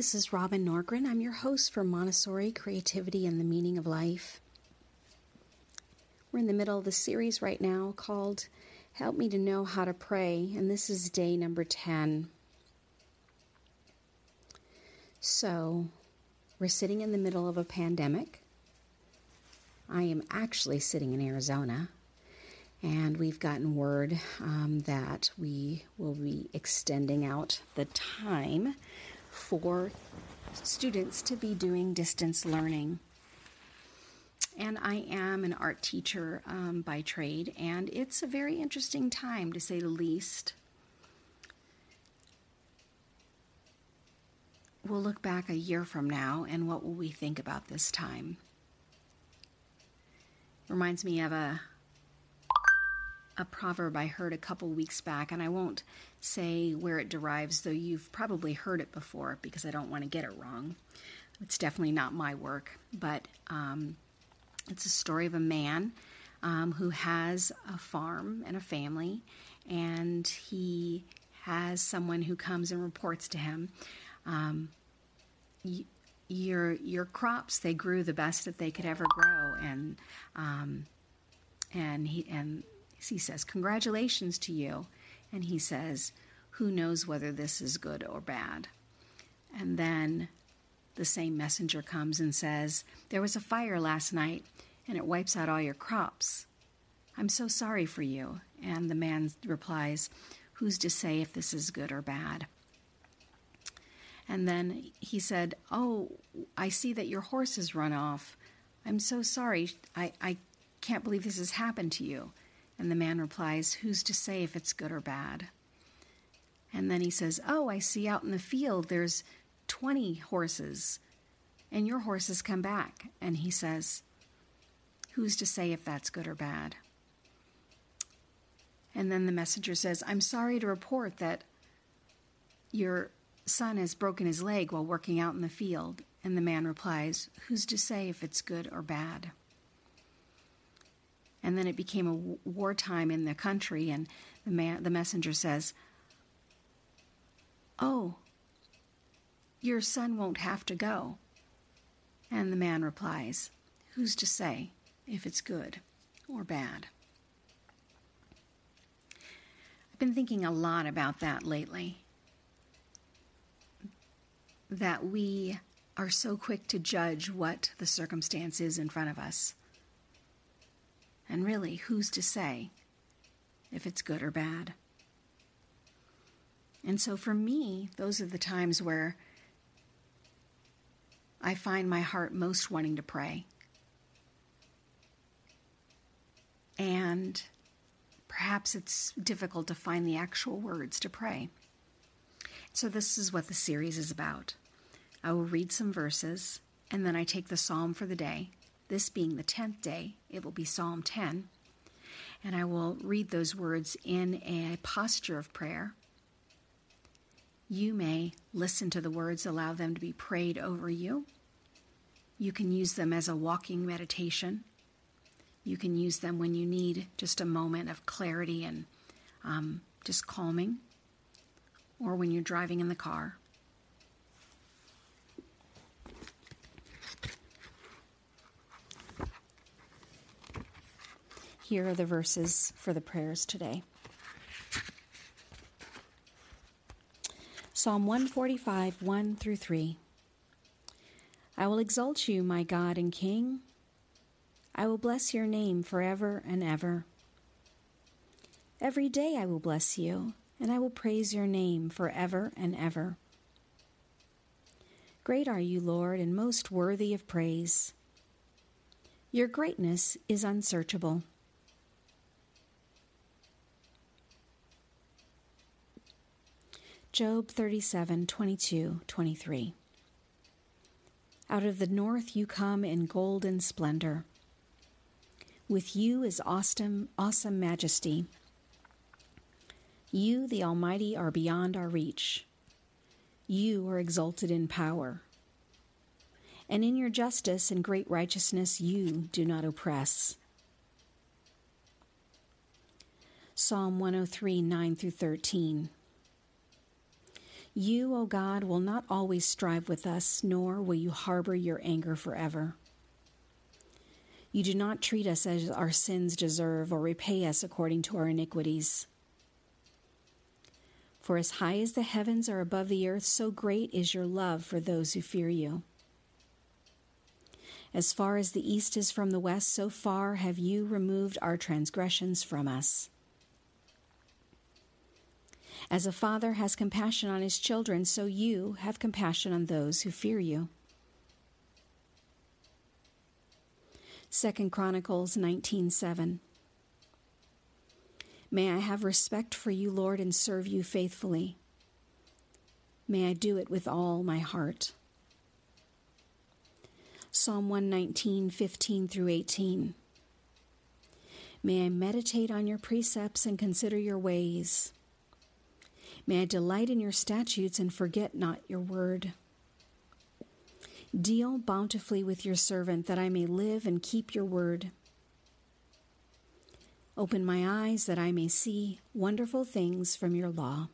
This is Robin Norgren. I'm your host for Montessori Creativity and the Meaning of Life. We're in the middle of the series right now called Help Me to Know How to Pray, and this is day number 10. So, we're sitting in the middle of a pandemic. I am actually sitting in Arizona, and we've gotten word um, that we will be extending out the time for students to be doing distance learning. And I am an art teacher um, by trade, and it's a very interesting time to say the least. We'll look back a year from now, and what will we think about this time? Reminds me of a a proverb I heard a couple weeks back, and I won't say where it derives, though you've probably heard it before because I don't want to get it wrong. It's definitely not my work, but um, it's a story of a man um, who has a farm and a family, and he has someone who comes and reports to him. Um, y- your your crops they grew the best that they could ever grow, and um, and he and he says congratulations to you, and he says who knows whether this is good or bad, and then the same messenger comes and says, There was a fire last night and it wipes out all your crops. I'm so sorry for you. And the man replies, Who's to say if this is good or bad? And then he said, Oh, I see that your horse has run off. I'm so sorry. I, I can't believe this has happened to you. And the man replies, Who's to say if it's good or bad? And then he says, Oh, I see out in the field there's 20 horses, and your horses come back. And he says, Who's to say if that's good or bad? And then the messenger says, I'm sorry to report that your son has broken his leg while working out in the field. And the man replies, Who's to say if it's good or bad? And then it became a wartime in the country, and the, man, the messenger says, Oh, your son won't have to go. And the man replies, Who's to say if it's good or bad? I've been thinking a lot about that lately. That we are so quick to judge what the circumstance is in front of us. And really, who's to say if it's good or bad? And so for me, those are the times where I find my heart most wanting to pray. And perhaps it's difficult to find the actual words to pray. So, this is what the series is about. I will read some verses, and then I take the psalm for the day. This being the 10th day, it will be Psalm 10. And I will read those words in a posture of prayer. You may listen to the words, allow them to be prayed over you. You can use them as a walking meditation. You can use them when you need just a moment of clarity and um, just calming, or when you're driving in the car. Here are the verses for the prayers today. Psalm 145, 1 through 3. I will exalt you, my God and King. I will bless your name forever and ever. Every day I will bless you, and I will praise your name forever and ever. Great are you, Lord, and most worthy of praise. Your greatness is unsearchable. Job 37 22 23. Out of the north you come in golden splendor. With you is awesome, awesome majesty. You, the Almighty, are beyond our reach. You are exalted in power. And in your justice and great righteousness, you do not oppress. Psalm 103 9 through 13. You, O God, will not always strive with us, nor will you harbor your anger forever. You do not treat us as our sins deserve or repay us according to our iniquities. For as high as the heavens are above the earth, so great is your love for those who fear you. As far as the east is from the west, so far have you removed our transgressions from us. As a father has compassion on his children, so you have compassion on those who fear you. Second Chronicles 19:7 May I have respect for you, Lord, and serve you faithfully. May I do it with all my heart. Psalm 119, 15 through 18. May I meditate on your precepts and consider your ways. May I delight in your statutes and forget not your word. Deal bountifully with your servant, that I may live and keep your word. Open my eyes that I may see wonderful things from your law.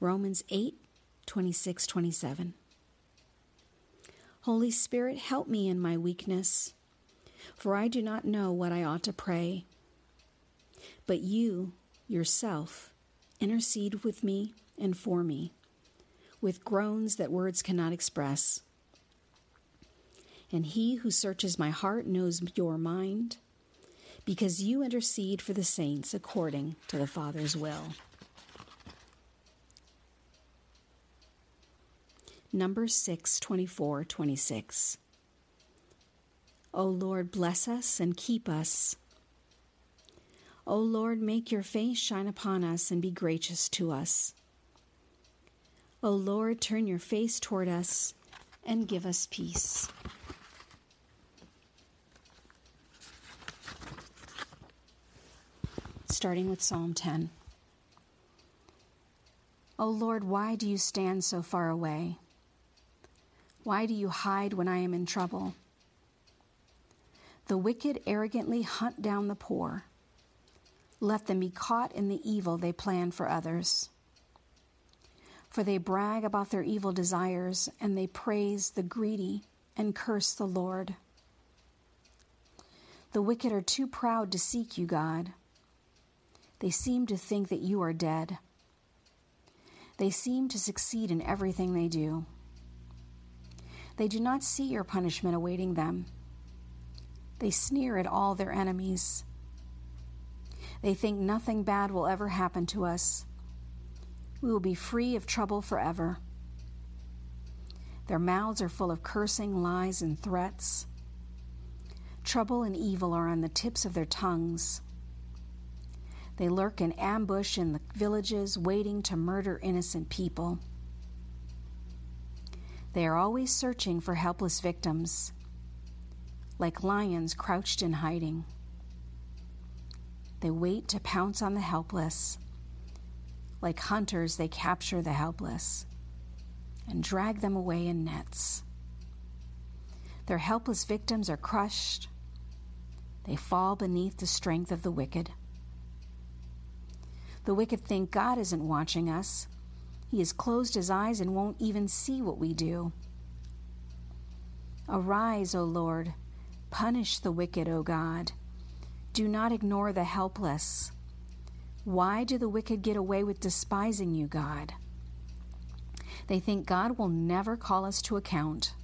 Romans 8 26 27. Holy Spirit, help me in my weakness, for I do not know what I ought to pray. But you, yourself, intercede with me and for me, with groans that words cannot express. And he who searches my heart knows your mind, because you intercede for the saints according to the Father's will. Numbers 6 24 26. O Lord, bless us and keep us O Lord, make your face shine upon us and be gracious to us. O Lord, turn your face toward us and give us peace. Starting with Psalm 10. O Lord, why do you stand so far away? Why do you hide when I am in trouble? The wicked arrogantly hunt down the poor let them be caught in the evil they plan for others. For they brag about their evil desires, and they praise the greedy and curse the Lord. The wicked are too proud to seek you, God. They seem to think that you are dead. They seem to succeed in everything they do. They do not see your punishment awaiting them. They sneer at all their enemies. They think nothing bad will ever happen to us. We will be free of trouble forever. Their mouths are full of cursing, lies, and threats. Trouble and evil are on the tips of their tongues. They lurk in ambush in the villages, waiting to murder innocent people. They are always searching for helpless victims, like lions crouched in hiding. They wait to pounce on the helpless. Like hunters, they capture the helpless and drag them away in nets. Their helpless victims are crushed. They fall beneath the strength of the wicked. The wicked think God isn't watching us. He has closed his eyes and won't even see what we do. Arise, O Lord. Punish the wicked, O God. Do not ignore the helpless. Why do the wicked get away with despising you, God? They think God will never call us to account.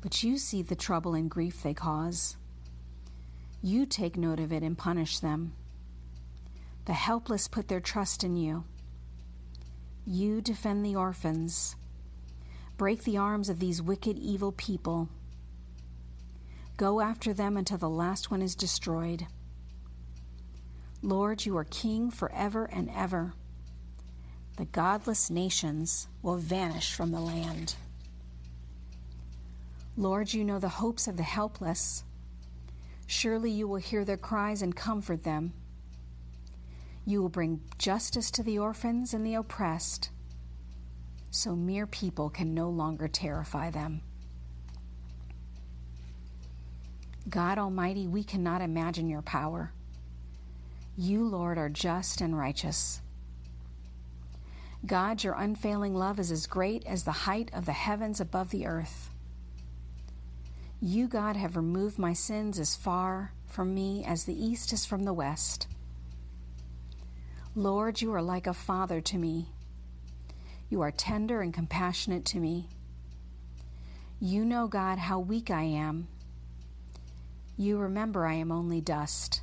But you see the trouble and grief they cause. You take note of it and punish them. The helpless put their trust in you. You defend the orphans. Break the arms of these wicked, evil people. Go after them until the last one is destroyed. Lord, you are king forever and ever. The godless nations will vanish from the land. Lord, you know the hopes of the helpless. Surely you will hear their cries and comfort them. You will bring justice to the orphans and the oppressed, so mere people can no longer terrify them. God Almighty, we cannot imagine your power. You, Lord, are just and righteous. God, your unfailing love is as great as the height of the heavens above the earth. You, God, have removed my sins as far from me as the east is from the west. Lord, you are like a father to me. You are tender and compassionate to me. You know, God, how weak I am. You remember I am only dust.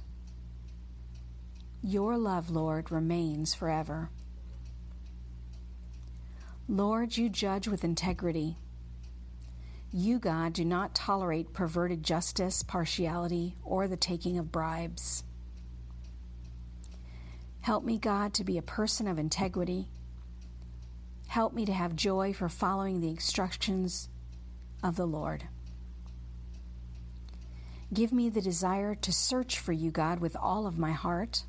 Your love, Lord, remains forever. Lord, you judge with integrity. You, God, do not tolerate perverted justice, partiality, or the taking of bribes. Help me, God, to be a person of integrity. Help me to have joy for following the instructions of the Lord. Give me the desire to search for you, God, with all of my heart.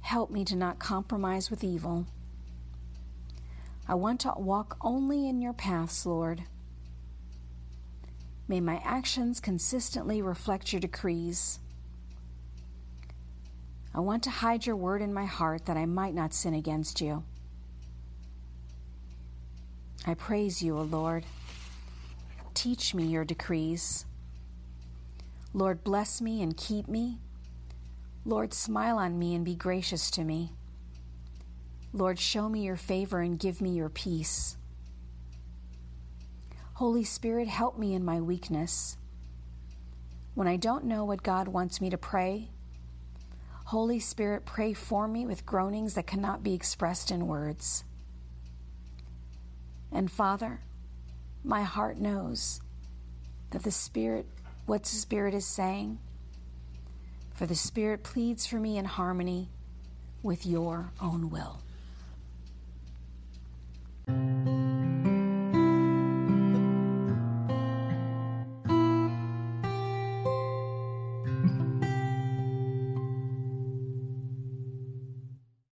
Help me to not compromise with evil I want to walk only in your paths, Lord. May my actions consistently reflect your decrees. I want to hide your word in my heart that I might not sin against you. I praise you, O Lord. Teach me your decrees. Lord, bless me and keep me. Lord, smile on me and be gracious to me. Lord, show me your favor and give me your peace. Holy Spirit, help me in my weakness. When I don't know what God wants me to pray, Holy Spirit, pray for me with groanings that cannot be expressed in words. And Father, my heart knows that the Spirit, what the Spirit is saying, for the Spirit pleads for me in harmony with your own will.